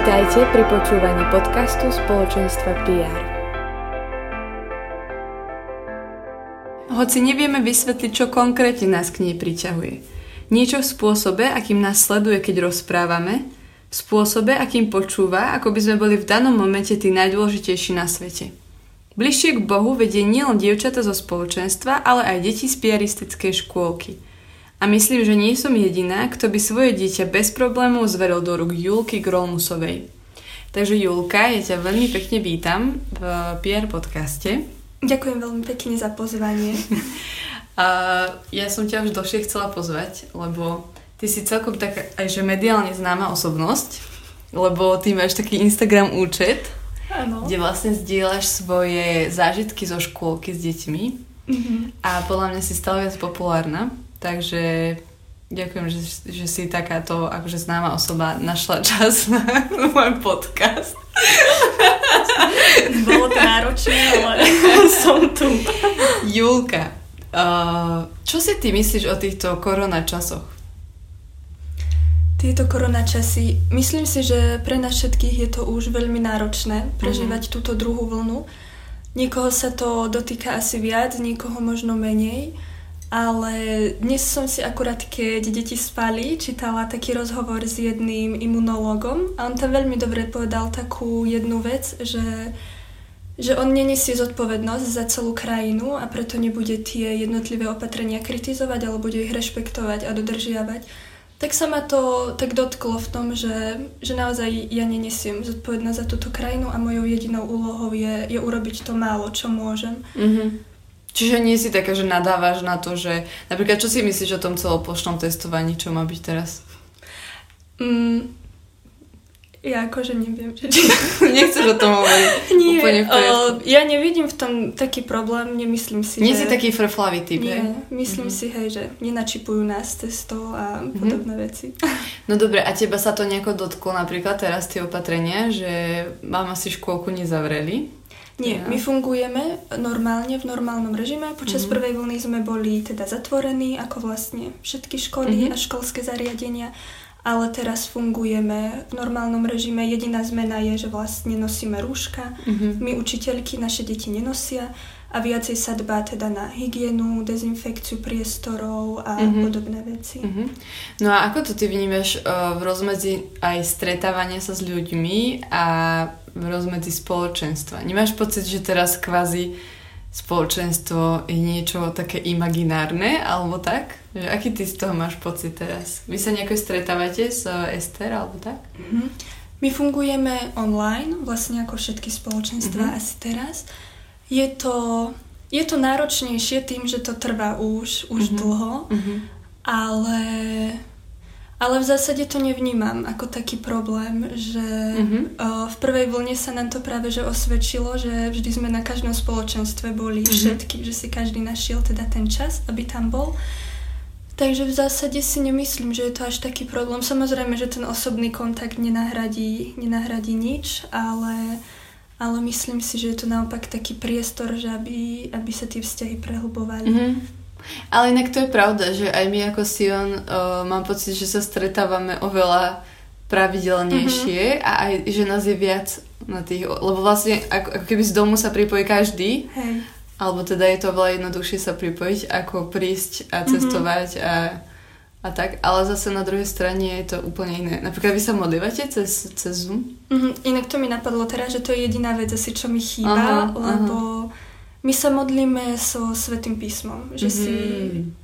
Vítajte pri počúvaní podcastu spoločenstva PR. Hoci nevieme vysvetliť, čo konkrétne nás k nej priťahuje. Niečo v spôsobe, akým nás sleduje, keď rozprávame, v spôsobe, akým počúva, ako by sme boli v danom momente tí najdôležitejší na svete. Bližšie k Bohu vedie nielen dievčata zo spoločenstva, ale aj deti z piaristickej škôlky – a myslím, že nie som jediná, kto by svoje dieťa bez problémov zveril do rúk Julky Grolmusovej. Takže Julka, ja ťa veľmi pekne vítam v PR podcaste. Ďakujem veľmi pekne za pozvanie. a ja som ťa už dlhšie chcela pozvať, lebo ty si celkom tak aj že mediálne známa osobnosť, lebo ty máš taký Instagram účet, ano. kde vlastne zdieľaš svoje zážitky zo škôlky s deťmi mm-hmm. a podľa mňa si stále viac populárna. Takže ďakujem, že, že si takáto akože známa osoba našla čas na môj podcast. Bolo to náročné, ale som tu. Julka, uh, čo si ty myslíš o týchto korona časoch? Tieto korona časy, myslím si, že pre nás všetkých je to už veľmi náročné prežívať mm-hmm. túto druhú vlnu. Nikoho sa to dotýka asi viac, nikoho možno menej ale dnes som si akurát, keď deti spali, čítala taký rozhovor s jedným imunológom a on tam veľmi dobre povedal takú jednu vec, že, že on nenesie zodpovednosť za celú krajinu a preto nebude tie jednotlivé opatrenia kritizovať, ale bude ich rešpektovať a dodržiavať. Tak sa ma to tak dotklo v tom, že, že naozaj ja nenesiem zodpovednosť za túto krajinu a mojou jedinou úlohou je, je urobiť to málo, čo môžem. Mm-hmm. Čiže nie si taká, že nadávaš na to, že... Napríklad, čo si myslíš o tom celoplošnom testovaní, čo má byť teraz? Mm, ja akože neviem. Že... Nechceš o tom hovoriť Nie, úplne o, ja nevidím v tom taký problém, nemyslím si, Nie že... si taký frflavý typ, Nie, hej? myslím mm-hmm. si, hej, že nenačipujú nás cestov a mm-hmm. podobné veci. No dobre, a teba sa to nejako dotklo napríklad teraz tie opatrenia, že mám asi škôlku nezavreli? Nie, my fungujeme normálne v normálnom režime. Počas mm-hmm. prvej vlny sme boli teda zatvorení, ako vlastne všetky školy mm-hmm. a školské zariadenia, ale teraz fungujeme v normálnom režime. Jediná zmena je, že vlastne nosíme rúška. Mm-hmm. My učiteľky naše deti nenosia a viacej sa dbá teda na hygienu, dezinfekciu priestorov a mm-hmm. podobné veci. Mm-hmm. No a ako to ty vnímaš uh, v rozmedzi aj stretávania sa s ľuďmi a rozmedzi spoločenstva? Nemáš pocit, že teraz kvázi spoločenstvo je niečo také imaginárne alebo tak? Že aký ty z toho máš pocit teraz? Vy sa nejako stretávate s Ester alebo tak? Mm-hmm. My fungujeme online, vlastne ako všetky spoločenstva mm-hmm. asi teraz je to, je to náročnejšie tým, že to trvá už, už mm-hmm. dlho, mm-hmm. ale, ale v zásade to nevnímam ako taký problém, že mm-hmm. o, v prvej vlne sa nám to práve že osvedčilo, že vždy sme na každom spoločenstve boli mm-hmm. všetky, že si každý našiel teda ten čas, aby tam bol. Takže v zásade si nemyslím, že je to až taký problém. Samozrejme, že ten osobný kontakt nenahradí, nenahradí nič, ale ale myslím si, že je to naopak taký priestor, že aby, aby sa tie vzťahy prehlbovali. Mm-hmm. Ale inak to je pravda, že aj my ako Sion uh, mám pocit, že sa stretávame oveľa pravidelnejšie mm-hmm. a aj, že nás je viac na tých, lebo vlastne ako, ako keby z domu sa pripojí každý, Hej. alebo teda je to veľa jednoduchšie sa pripojiť, ako prísť a mhm. cestovať mm-hmm. a a tak, ale zase na druhej strane je to úplne iné. Napríklad vy sa modlívate cez, cez Zoom? Mm-hmm. Inak to mi napadlo teraz, že to je jediná vec asi, čo mi chýba, aha, lebo aha. My sa modlíme so Svetým písmom, že mm-hmm. si,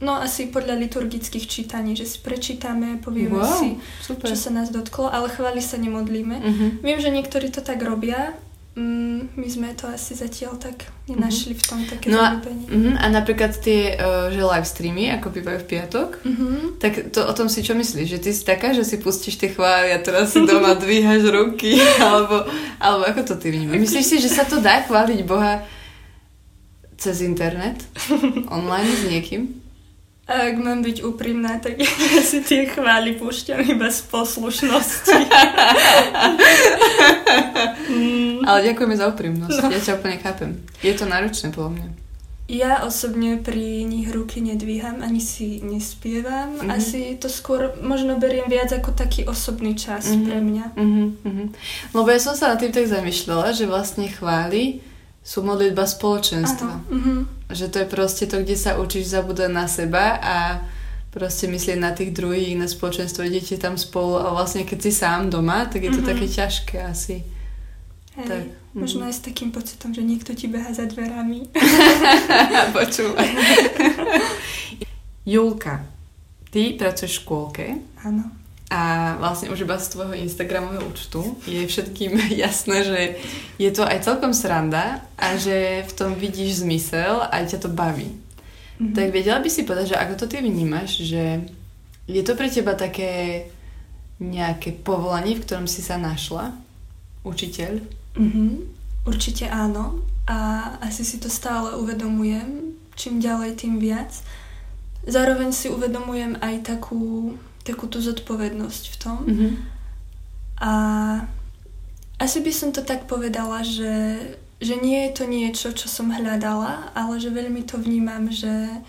no asi podľa liturgických čítaní, že si prečítame, povieme wow, si, super. čo sa nás dotklo, ale chváli sa nemodlíme. Mm-hmm. Viem, že niektorí to tak robia, Mm, my sme to asi zatiaľ tak nenašli mm-hmm. v tom také no a, mm, a napríklad tie, uh, že live streamy, ako bývajú v piatok, mm-hmm. tak to o tom si čo myslíš? Že ty si taká, že si pustíš tie chvály a teraz si doma dvíhaš ruky? alebo, alebo ako to ty vnímaš? Myslíš si, že sa to dá chváliť Boha cez internet? Online s niekým? Ak mám byť úprimná, tak ja si tie chvály púšťam iba z poslušnosti. mm. Ale ďakujeme za úprimnosť. No. Ja ťa úplne chápem. Je to náročné podľa mňa. Ja osobne pri nich ruky nedvíham, ani si nespievam. Mm-hmm. Asi to skôr možno beriem viac ako taký osobný čas mm-hmm. pre mňa. Mm-hmm. Lebo ja som sa na tým tak zamýšľala, že vlastne chváli sú modlitba spoločenstva. Uh-huh. Že to je proste to, kde sa učíš zabúdať na seba a proste myslieť na tých druhých, na spoločenstvo, idete tam spolu a vlastne keď si sám doma, tak je to uh-huh. také ťažké asi. Hej, tak, možno uh-huh. aj s takým pocitom, že niekto ti beha za dverami. Počúvaj. Julka, ty pracuješ v škôlke. Áno. A vlastne už iba z tvojho Instagramového účtu je všetkým jasné, že je to aj celkom sranda a že v tom vidíš zmysel a ťa to baví. Mm-hmm. Tak vedela by si povedať, že ako to ty vnímaš, že je to pre teba také nejaké povolanie, v ktorom si sa našla? Učiteľ? Mm-hmm. Určite áno. A asi si to stále uvedomujem. Čím ďalej, tým viac. Zároveň si uvedomujem aj takú takú tú zodpovednosť v tom. Mm-hmm. A asi by som to tak povedala, že, že nie je to niečo, čo som hľadala, ale že veľmi to vnímam, že,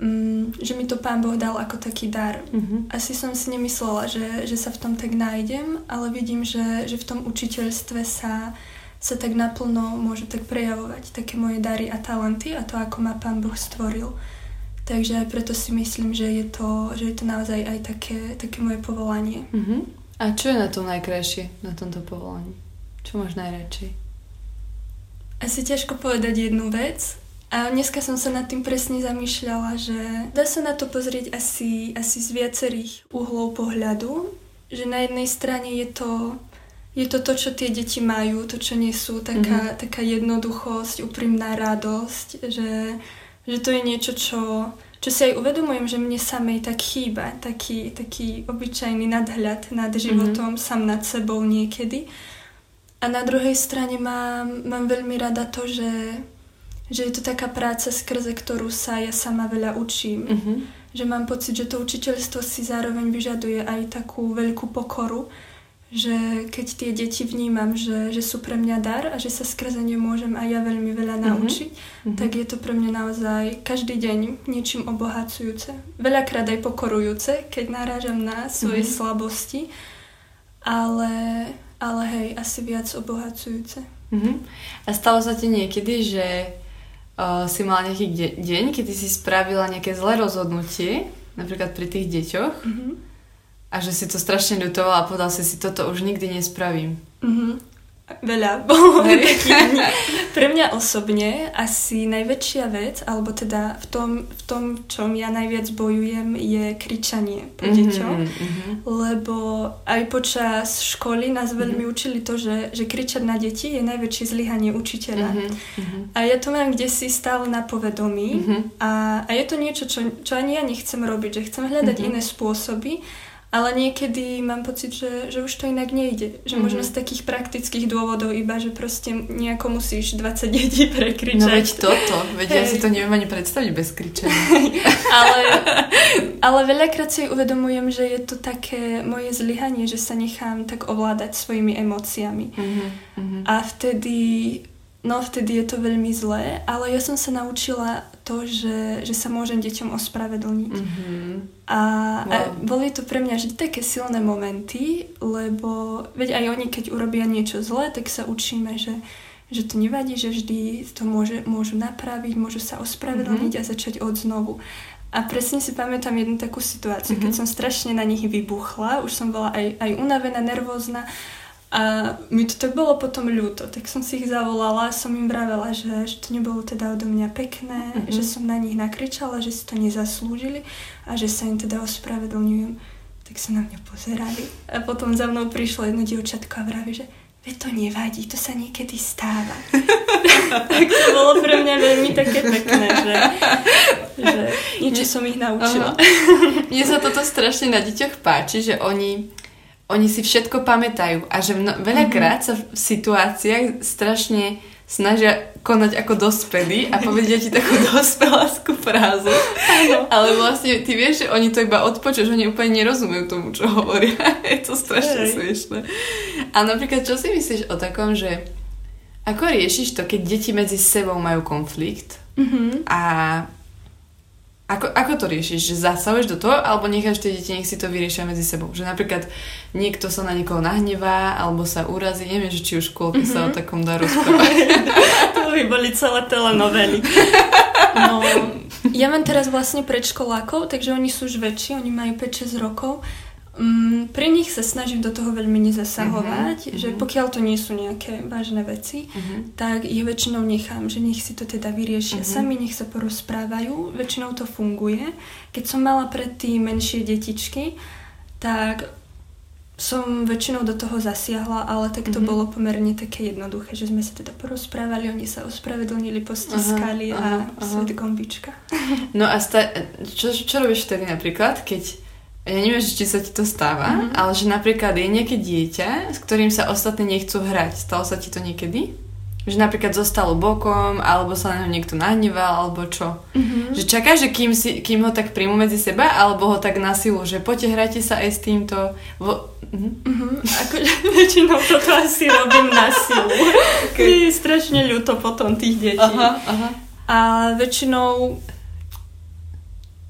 um, že mi to Pán Boh dal ako taký dar. Mm-hmm. Asi som si nemyslela, že, že sa v tom tak nájdem, ale vidím, že, že v tom učiteľstve sa, sa tak naplno môžu tak prejavovať také moje dary a talenty a to, ako ma Pán Boh stvoril. Takže aj preto si myslím, že je to, že je to naozaj aj také, také moje povolanie. Uh-huh. A čo je na tom najkrajšie, na tomto povolaní? Čo máš najradšej? Asi ťažko povedať jednu vec. A dneska som sa nad tým presne zamýšľala, že dá sa na to pozrieť asi, asi z viacerých uhlov pohľadu. Že na jednej strane je to, je to to, čo tie deti majú, to, čo nie sú, taká, mm-hmm. taká jednoduchosť, úprimná radosť, že že to je niečo, čo, čo si aj uvedomujem, že mne samej tak chýba, taký, taký obyčajný nadhľad nad mhm. životom, mm-hmm. sám nad sebou niekedy. A na druhej strane mám, mám veľmi rada to, že, že je to taká práca, skrze ktorú sa ja sama veľa učím. Mm-hmm. Že mám pocit, že to učiteľstvo si zároveň vyžaduje aj takú veľkú pokoru, že keď tie deti vnímam, že, že sú pre mňa dar a že sa skrze ne môžem aj ja veľmi veľa mm-hmm. naučiť, mm-hmm. tak je to pre mňa naozaj každý deň niečím obohacujúce. Veľakrát aj pokorujúce, keď narážam na svoje mm-hmm. slabosti, ale, ale hej, asi viac obohacujúce. Mm-hmm. A stalo sa ti niekedy, že uh, si mala nejaký de- deň, kedy si spravila nejaké zlé rozhodnutie, napríklad pri tých deťoch, mm-hmm a že si to strašne ľutovala a povedal si si, toto už nikdy nespravím. Mm-hmm. Veľa bolo Pre mňa osobne asi najväčšia vec, alebo teda v tom, v tom, čom ja najviac bojujem, je kričanie po mm-hmm, deťoch. Mm-hmm. Lebo aj počas školy nás mm-hmm. veľmi učili to, že, že kričať na deti je najväčšie zlyhanie učiteľa. Mm-hmm. A ja to mám kde si stále na povedomí. Mm-hmm. A, a je to niečo, čo, čo ani ja nechcem robiť, že chcem hľadať mm-hmm. iné spôsoby ale niekedy mám pocit, že, že už to inak nejde. Že mm-hmm. možno z takých praktických dôvodov iba, že proste nejako musíš 20 detí prekričať. No veď toto, veď hey. ja si to neviem ani predstaviť bez kričenia. ale, ale veľakrát si uvedomujem, že je to také moje zlyhanie, že sa nechám tak ovládať svojimi emóciami. Mm-hmm. A vtedy No vtedy je to veľmi zlé, ale ja som sa naučila to, že, že sa môžem deťom ospravedlniť. Mm-hmm. A, wow. a boli to pre mňa vždy také silné momenty, lebo veď aj oni, keď urobia niečo zlé, tak sa učíme, že, že to nevadí, že vždy to môže, môžu napraviť, môžu sa ospravedlniť mm-hmm. a začať od znovu. A presne si pamätám jednu takú situáciu, mm-hmm. keď som strašne na nich vybuchla, už som bola aj, aj unavená, nervózna a mi to tak bolo potom ľúto, tak som si ich zavolala a som im vravela, že, že to nebolo teda odo mňa pekné, mm-hmm. že som na nich nakričala, že si to nezaslúžili a že sa im teda ospravedlňujem. Tak sa na mňa pozerali a potom za mnou prišlo jedno dievčatko a vraví, že Ve to nevadí, to sa niekedy stáva. tak to bolo pre mňa veľmi také pekné, že, že niečo som ich naučila. Mne sa toto strašne na deťoch páči, že oni, oni si všetko pamätajú a že mno, veľakrát sa v situáciách strašne snažia konať ako dospelí a povedia ti takú dospeláskú frázu. Ano. Ale vlastne ty vieš, že oni to iba odpočujú, že oni úplne nerozumejú tomu, čo hovoria. Je to strašne Hej. smiešné. A napríklad, čo si myslíš o takom, že ako riešiš to, keď deti medzi sebou majú konflikt mm-hmm. a ako, ako to riešiš? Že zasahuješ do toho, alebo necháš tie deti, nech si to vyriešia medzi sebou? Že napríklad niekto sa na niekoho nahnevá, alebo sa urazí, neviem, že či už škôlke mm-hmm. sa o mhm. takom dá rozprávať. to by boli celé telenovely. No, ja mám teraz vlastne predškolákov, takže oni sú už väčší, oni majú 5-6 rokov Um, pri nich sa snažím do toho veľmi nezasahovať, uh-huh, že uh-huh. pokiaľ to nie sú nejaké vážne veci, uh-huh. tak ich väčšinou nechám, že nech si to teda vyriešia uh-huh. sami, nech sa porozprávajú. Väčšinou to funguje. Keď som mala predtým menšie detičky, tak som väčšinou do toho zasiahla, ale tak to uh-huh. bolo pomerne také jednoduché, že sme sa teda porozprávali, oni sa ospravedlnili, postiskali uh-huh, a uh-huh. svet gombička. No a sta- čo, čo robíš vtedy napríklad, keď ja neviem, či sa ti to stáva, mm-hmm. ale že napríklad je nejaké dieťa, s ktorým sa ostatní nechcú hrať. Stalo sa ti to niekedy? Že napríklad zostalo bokom, alebo sa na ňo niekto nahneval, alebo čo. Mm-hmm. Že čakáš, že kým, si, kým ho tak príjmu medzi seba, alebo ho tak na silu, že poďte, hrajte sa aj s týmto. Vo... Mm-hmm. Mm-hmm. Ako, väčšinou toto asi robím na silu. Okay. Je strašne ľúto potom tých detí. Aha, aha. A väčšinou...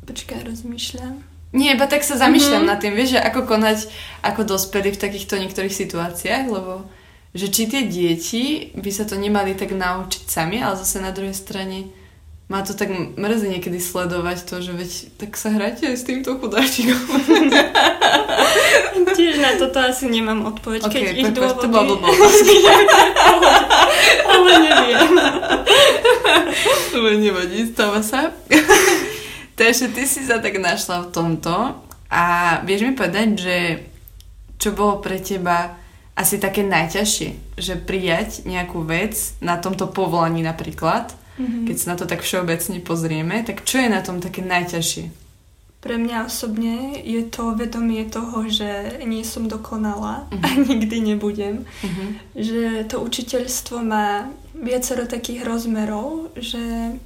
Počkaj, rozmýšľam. Nie, iba tak sa zamýšľam mm-hmm. nad tým, vieš, že ako konať ako dospelí v takýchto niektorých situáciách, lebo že či tie deti by sa to nemali tak naučiť sami, ale zase na druhej strane má to tak mrzí niekedy sledovať to, že veď tak sa hráte aj s týmto chudáčikom. Tiež na toto asi nemám odpoveď, okay, keď ich dôvody... To bolo ale neviem. To nevadí, stáva sa. Takže ty si sa tak našla v tomto a vieš mi povedať, že čo bolo pre teba asi také najťažšie, že prijať nejakú vec na tomto povolaní napríklad, mm-hmm. keď sa na to tak všeobecne pozrieme, tak čo je na tom také najťažšie? Pre mňa osobne je to vedomie toho, že nie som dokonalá uh-huh. a nikdy nebudem. Uh-huh. Že to učiteľstvo má viacero takých rozmerov, že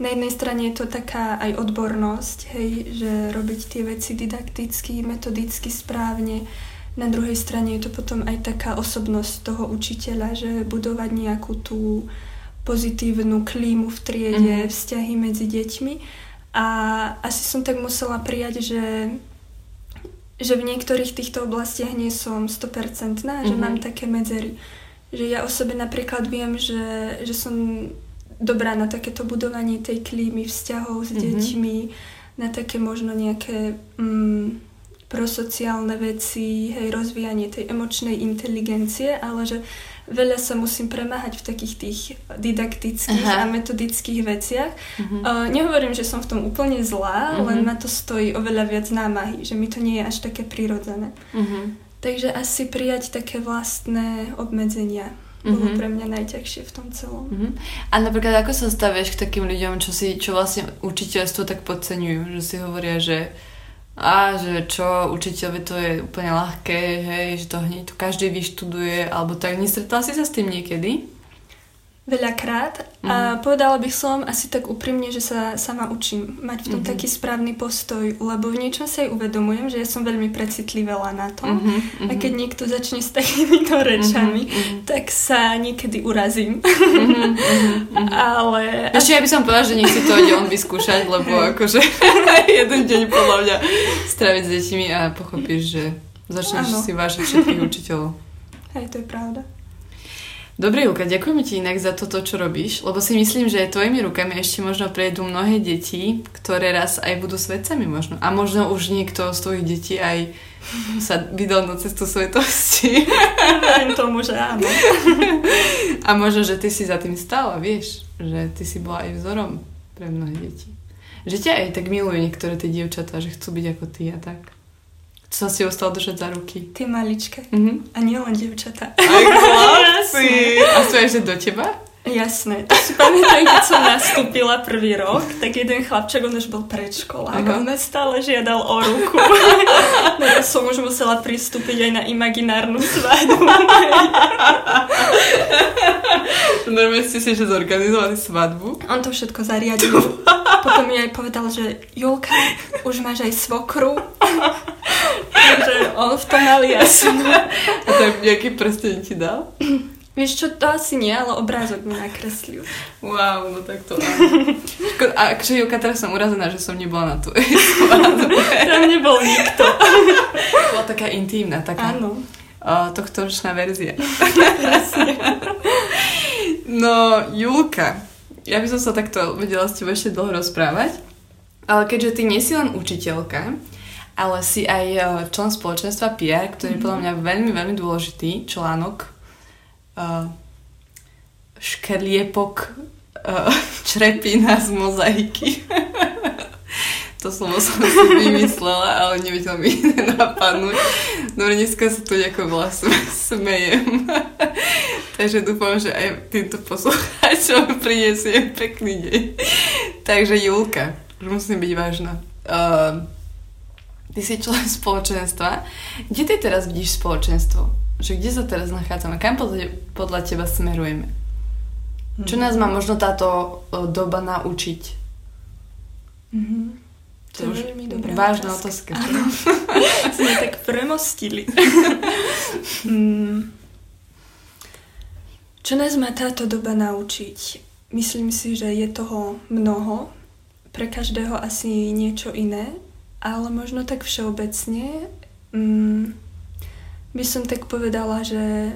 na jednej strane je to taká aj odbornosť, hej, že robiť tie veci didakticky, metodicky správne. Na druhej strane je to potom aj taká osobnosť toho učiteľa, že budovať nejakú tú pozitívnu klímu v triede, mm-hmm. vzťahy medzi deťmi. A asi som tak musela prijať, že že v niektorých týchto oblastiach nie som 100%, mm-hmm. že mhm. mám také medzery. Že ja o sebe napríklad viem, že, že som dobrá na takéto budovanie tej klímy vzťahov s mm-hmm. deťmi, na také možno nejaké mm, prosociálne veci, hej, rozvíjanie tej emočnej inteligencie, ale že veľa sa musím premáhať v takých tých didaktických Aha. a metodických veciach. Uh-huh. Uh, nehovorím, že som v tom úplne zlá, uh-huh. len ma to stojí oveľa viac námahy, že mi to nie je až také prirodzené. Uh-huh. Takže asi prijať také vlastné obmedzenia bolo mm-hmm. pre mňa najťažšie v tom celom. Mm-hmm. A napríklad ako sa stavieš k takým ľuďom, čo si, čo vlastne učiteľstvo tak podceňujú, že si hovoria, že a že čo, učiteľ, to je úplne ľahké, hej, že to hneď to každý vyštuduje, alebo tak. Nestretla si sa s tým niekedy? Veľakrát a mm. povedala by som asi tak úprimne, že sa sama učím mať v tom mm-hmm. taký správny postoj, lebo v niečom sa aj uvedomujem, že ja som veľmi precitlivela na to mm-hmm. a keď niekto začne s takýmito rečami, mm-hmm. tak sa niekedy urazím. Mm-hmm. Ale... Ešte ja by som povedala, že nech si to ide on vyskúšať, lebo akože jeden deň podľa mňa straviť s deťmi a pochopíš, že začneš ano. si vážiť všetkých učiteľov. Hej, to je pravda. Dobre, Julka, ďakujeme ti inak za toto, čo robíš, lebo si myslím, že tvojimi rukami ešte možno prejdú mnohé deti, ktoré raz aj budú svetcami možno. A možno už niekto z tvojich detí aj sa vydal na cestu svetosti. Verím tomu, že áno. A možno, že ty si za tým stála, vieš, že ty si bola aj vzorom pre mnohé deti. Že ťa aj tak milujú niektoré tie dievčatá, že chcú byť ako ty a tak. Sa si ostal držať za ruky. Tie maličké. Mhm. A nie len dievčatá. Aj chlapci. A sú aj že do teba? Jasné. To si pamätám, keď som nastúpila prvý rok, tak jeden chlapček, on už bol predškolák a on ma stále žiadal o ruku. No ja som už musela pristúpiť aj na imaginárnu svadbu. Normálne ste si že zorganizovali svadbu. On to všetko zariadil. Potom mi aj povedal, že Julka, už máš aj svokru. Takže on v tom mal jasno. A tak nejaký prsteň ti dal? Vieš čo, to asi nie, ale obrázok mi nakreslil. Wow, no tak to a akože Julka, teraz som urazená, že som nebola na tvojej. Tam nebol nikto. Bola taká intímna, taká Áno. uh, tohtoročná verzia. no, Julka, ja by som sa takto vedela s tebou ešte dlho rozprávať, ale keďže ty nie si len učiteľka, ale si aj uh, člen spoločenstva PR, ktorý je podľa mňa veľmi, veľmi dôležitý článok uh, škrliepok uh, črepina z mozaiky. to slovo som si vymyslela, ale nevedela mi iné napadnúť. Dobre, dneska sa tu nejako sm- smejem. Takže dúfam, že aj týmto poslucháčom prinesiem pekný deň. Takže Julka, už musím byť vážna. Uh, ty si člen spoločenstva. Kde ty teraz vidíš spoločenstvo? Že kde sa teraz nachádzame? Kam podľa, podľa teba smerujeme? Čo nás má možno táto uh, doba naučiť? Mhm. To To už je veľmi dobrá Vážna otázka. Sme tak premostili. Mm. Čo nás má táto doba naučiť? Myslím si, že je toho mnoho. Pre každého asi niečo iné. Ale možno tak všeobecne mm, by som tak povedala, že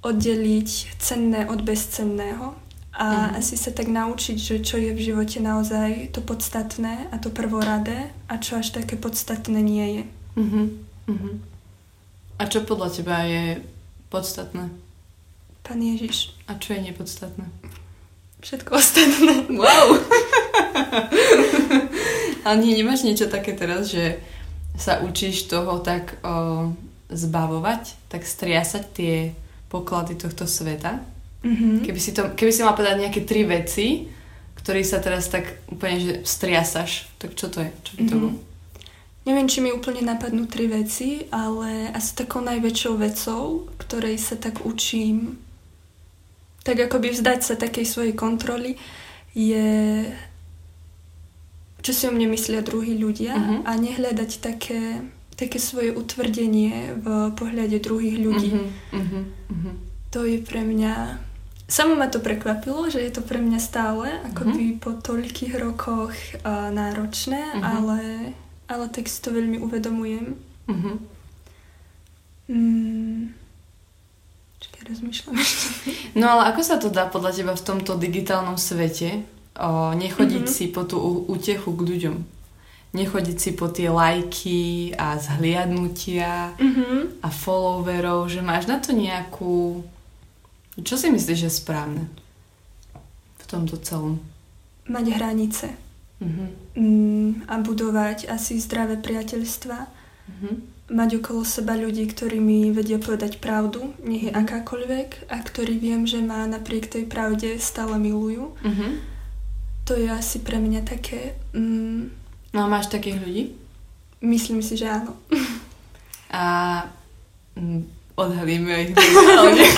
oddeliť cenné od bezcenného a Mhm. asi sa tak naučiť, že čo je v živote naozaj to podstatné a to prvoradé a čo až také podstatné nie je. Uh-huh. Uh-huh. A čo podľa teba je podstatné? Pán Ježiš, A čo je nepodstatné? všetko ostatné. Wow! Ale nie, nemáš niečo také teraz, že sa učíš toho tak o, zbavovať, tak striasať tie poklady tohto sveta? Mhm. Keby si, to, keby si mal povedať nejaké tri veci, ktorý sa teraz tak úplne, že striasaš, tak čo to je? Čo by to Mhm. bolo? Neviem, či mi úplne napadnú tri veci, ale asi takou najväčšou vecou, ktorej sa tak učím, tak akoby vzdať sa takej svojej kontroly, je čo si o mne myslia druhí ľudia Mhm. a nehľadať také, také svoje utvrdenie v pohľade druhých ľudí. Mhm, mhm. To je pre mňa... Samo ma to prekvapilo, že je to pre mňa stále akoby po toľkých rokoch uh, náročné, Mhm. ale, ale tak si to veľmi uvedomujem. Mhm. Mm. Čakaj, rozmýšľam. No ale ako sa to dá podľa teba v tomto digitálnom svete o, nechodiť Mhm. si po tú útechu k ľuďom? Nechodiť si po tie lajky a zhliadnutia Mhm. a followerov, že máš na to nejakú... Čo si myslíš, že je správne v tomto celom? Mať hranice Mhm. mm, a budovať asi zdravé priateľstva. Mhm. Mať okolo seba ľudí, ktorí mi vedia povedať pravdu, nech je Mhm. akákoľvek, a ktorí viem, že ma napriek tej pravde stále milujú. Mhm. To je asi pre mňa také... Mm, No a máš takých ľudí? myslím si, že áno. A mm, odhalíme ich digitálne.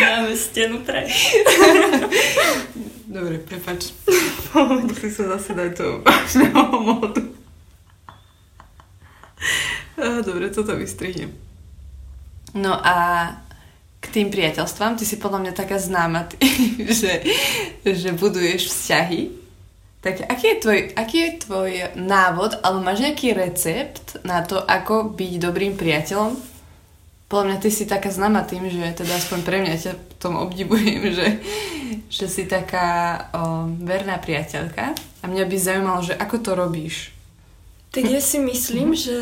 Dáme stenu pre. Dobre, prepač. Musím sa zase dať do vážneho módu. Dobre, toto vystrihnem. No a k tým priateľstvám, ty si podľa mňa taká známa, ty, že, že buduješ vzťahy Tak aký je, tvoj, aký je tvoj návod, alebo máš nejaký recept na to, ako byť dobrým priateľom? Podľa mňa ty si taká známa tým, že teda aspoň pre mňa ťa tom obdivujem, že, že si taká o, verná priateľka. A mňa by zaujímalo, že ako to robíš? Tak ja si myslím, že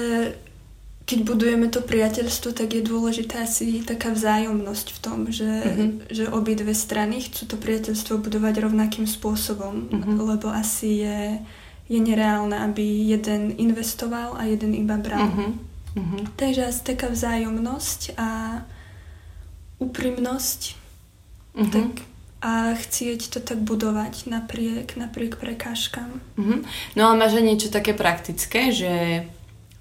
keď budujeme to priateľstvo, tak je dôležitá asi taká vzájomnosť v tom, že, mm-hmm. že obidve strany chcú to priateľstvo budovať rovnakým spôsobom, mm-hmm. lebo asi je, je nereálne, aby jeden investoval a jeden iba bral. Mm-hmm. Takže asi taká vzájomnosť a úprimnosť mm-hmm. tak, a chcieť to tak budovať napriek, napriek prekážkam. Mm-hmm. No ale máš aj niečo také praktické, že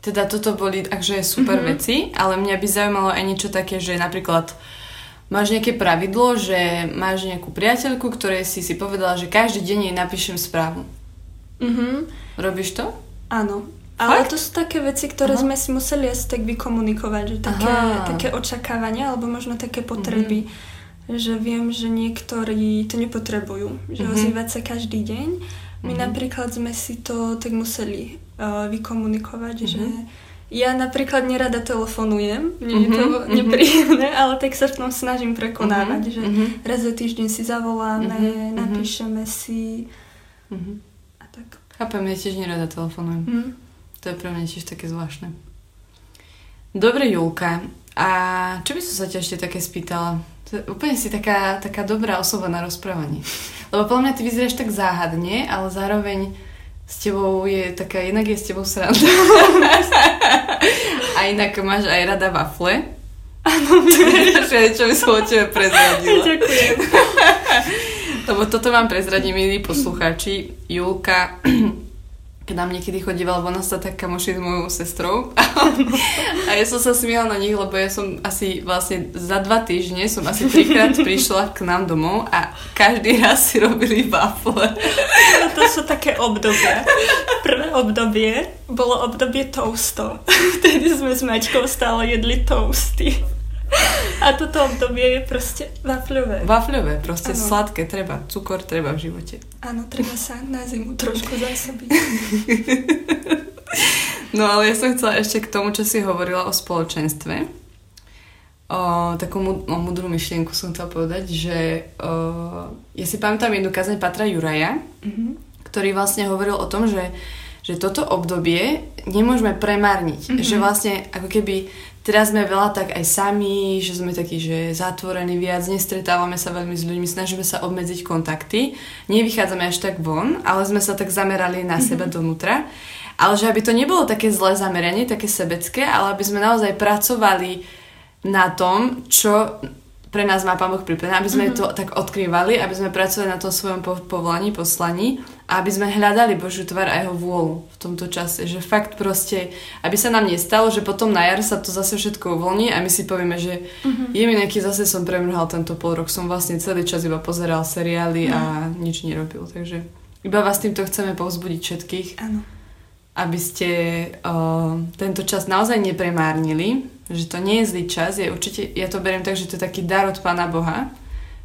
teda toto boli takže super mm-hmm. veci, ale mňa by zaujímalo aj niečo také, že napríklad máš nejaké pravidlo, že máš nejakú priateľku, ktorej si si povedala, že každý deň jej napíšem správu. Mm-hmm. Robíš to? Áno. Ale Fakt? to sú také veci, ktoré Aha. sme si museli asi tak vykomunikovať, že také, také očakávania alebo možno také potreby. Mm-hmm. Že viem, že niektorí to nepotrebujú, že mm-hmm. ozývať sa každý deň. My mm-hmm. napríklad sme si to tak museli uh, vykomunikovať, mm-hmm. že ja napríklad nerada telefonujem, mne mm-hmm. je to mhm. nepríjemné, ale tak sa v tom snažím prekonávať, mm-hmm. že mm-hmm. raz za týždeň si zavoláme, mm-hmm. napíšeme si mm-hmm. a tak. Chápem, ja tiež nerada telefonujem. Mm. To je pre mňa tiež také zvláštne. Dobre, Julka. A čo by som sa ťa ešte také spýtala? To, úplne si taká, taká dobrá osoba na rozprávanie. Lebo podľa mňa ty vyzeráš tak záhadne, ale zároveň s tebou je taká, inak je s tebou sranda. a inak máš aj rada wafle. Áno, čo by som o tebe prezradila. Ďakujem. Lebo toto vám prezradím, milí poslucháči. Julka keď nám niekedy chodívala von sa tak kamoši s mojou sestrou. a ja som sa smiala na nich, lebo ja som asi vlastne za dva týždne som asi trikrát prišla k nám domov a každý raz si robili wafle. No to sú také obdobia. Prvé obdobie bolo obdobie toastov. Vtedy sme s Maťkou stále jedli toasty. A toto obdobie je proste wafľové. Wafľové, proste ano. sladké treba. Cukor treba v živote. Áno, treba sa na zimu trošku zásobiť. no ale ja som chcela ešte k tomu, čo si hovorila o spoločenstve. O, takú o mudrú myšlienku som chcela povedať, že o, ja si pamätám jednu kazeň Patra Juraja, mm-hmm. ktorý vlastne hovoril o tom, že že toto obdobie nemôžeme premárniť. Mm-hmm. Že vlastne ako keby Teraz sme veľa tak aj sami, že sme takí, že zatvorení viac, nestretávame sa veľmi s ľuďmi, snažíme sa obmedziť kontakty, nevychádzame až tak von, ale sme sa tak zamerali na seba mm-hmm. donútra. Ale že aby to nebolo také zlé zameranie, také sebecké, ale aby sme naozaj pracovali na tom, čo pre nás má Pán Boh pripravené, aby sme mm-hmm. to tak odkrývali, aby sme pracovali na tom svojom povolaní, poslaní a aby sme hľadali Božiu tvar a jeho vôľu v tomto čase. Že fakt proste, aby sa nám nestalo, že potom na jar sa to zase všetko uvoľní a my si povieme, že mm-hmm. je mi nejaký zase som premrhal tento pol rok, som vlastne celý čas iba pozeral seriály mm. a mhm. nič nerobil. Takže iba vás týmto chceme povzbudiť všetkých. Áno. Aby ste uh, tento čas naozaj nepremárnili, že to nie je zlý čas, je určite, ja to beriem tak, že to je taký dar od Pána Boha,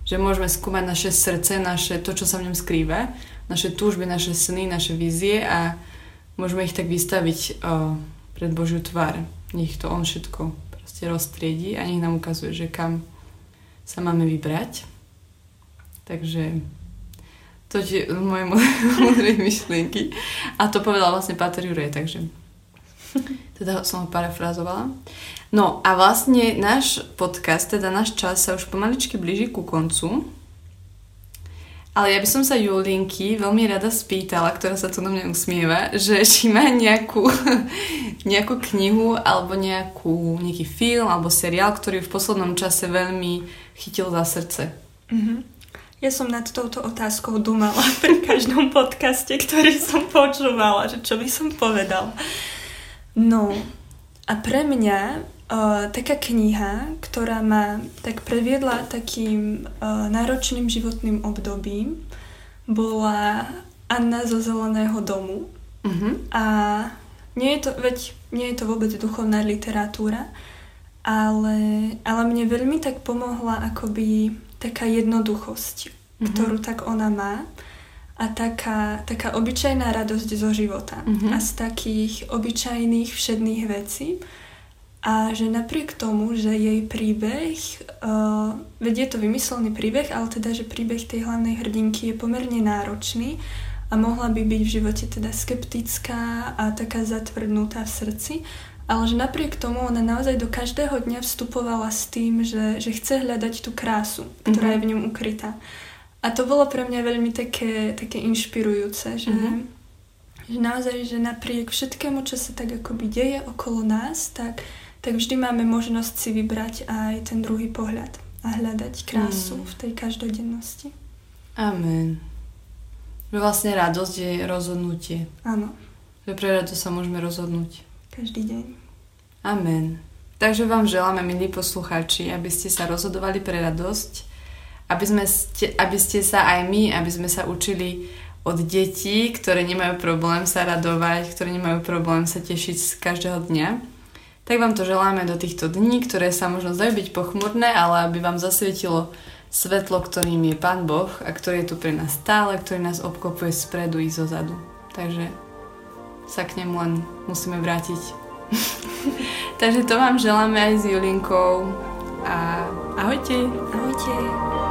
že môžeme skúmať naše srdce, naše, to, čo sa v ňom skrýva, naše túžby, naše sny, naše vízie a môžeme ich tak vystaviť o, pred Božiu tvár. Nech to On všetko proste roztriedí a nech nám ukazuje, že kam sa máme vybrať. Takže to je moje múdre myšlienky. A to povedal vlastne Páter Juraj, takže teda som ho parafrazovala. No a vlastne náš podcast, teda náš čas sa už pomaličky blíži ku koncu. Ale ja by som sa Julinky veľmi rada spýtala, ktorá sa tu na mňa usmieva, že či má nejakú, nejakú knihu alebo nejakú, nejaký film alebo seriál, ktorý v poslednom čase veľmi chytil za srdce. Mm-hmm. Ja som nad touto otázkou dumala pri každom podcaste, ktorý som počúvala, že čo by som povedal. No, a pre mňa Uh, taká kniha, ktorá ma tak previedla takým uh, náročným životným obdobím, bola Anna zo Zeleného domu. Uh-huh. A nie je to, veď nie je to vôbec duchovná literatúra, ale, ale mne veľmi tak pomohla akoby taká jednoduchosť, uh-huh. ktorú tak ona má. A taká, taká obyčajná radosť zo života Mhm. a z takých obyčajných všedných vecí. A že napriek tomu, že jej príbeh, uh, veď je to vymyslený príbeh, ale teda, že príbeh tej hlavnej hrdinky je pomerne náročný a mohla by byť v živote teda skeptická a taká zatvrdnutá v srdci, ale že napriek tomu ona naozaj do každého dňa vstupovala s tým, že, že chce hľadať tú krásu, ktorá Mhm. je v ňom ukrytá. A to bolo pre mňa veľmi také, také inšpirujúce, že, Mhm. že naozaj, že napriek všetkému, čo sa tak akoby deje okolo nás, tak, tak vždy máme možnosť si vybrať aj ten druhý pohľad a hľadať krásu Mm. v tej každodennosti. Amen. Že vlastne radosť je rozhodnutie. Áno, Že pre radosť sa môžeme rozhodnúť. každý deň. Amen. Takže vám želáme, milí poslucháči, aby ste sa rozhodovali pre radosť, aby, sme ste, aby ste sa aj my, aby sme sa učili od detí, ktoré nemajú problém sa radovať, ktoré nemajú problém sa tešiť z každého dňa. Tak vám to želáme do týchto dní, ktoré sa možno zdajú byť pochmurné, ale aby vám zasvietilo svetlo, ktorým je Pán Boh a ktorý je tu pre nás stále, ktorý nás obklopuje spredu i zozadu. Takže sa k nemu len musíme vrátiť. Takže to vám želáme aj s Julinkou a ahojte! Ahojte.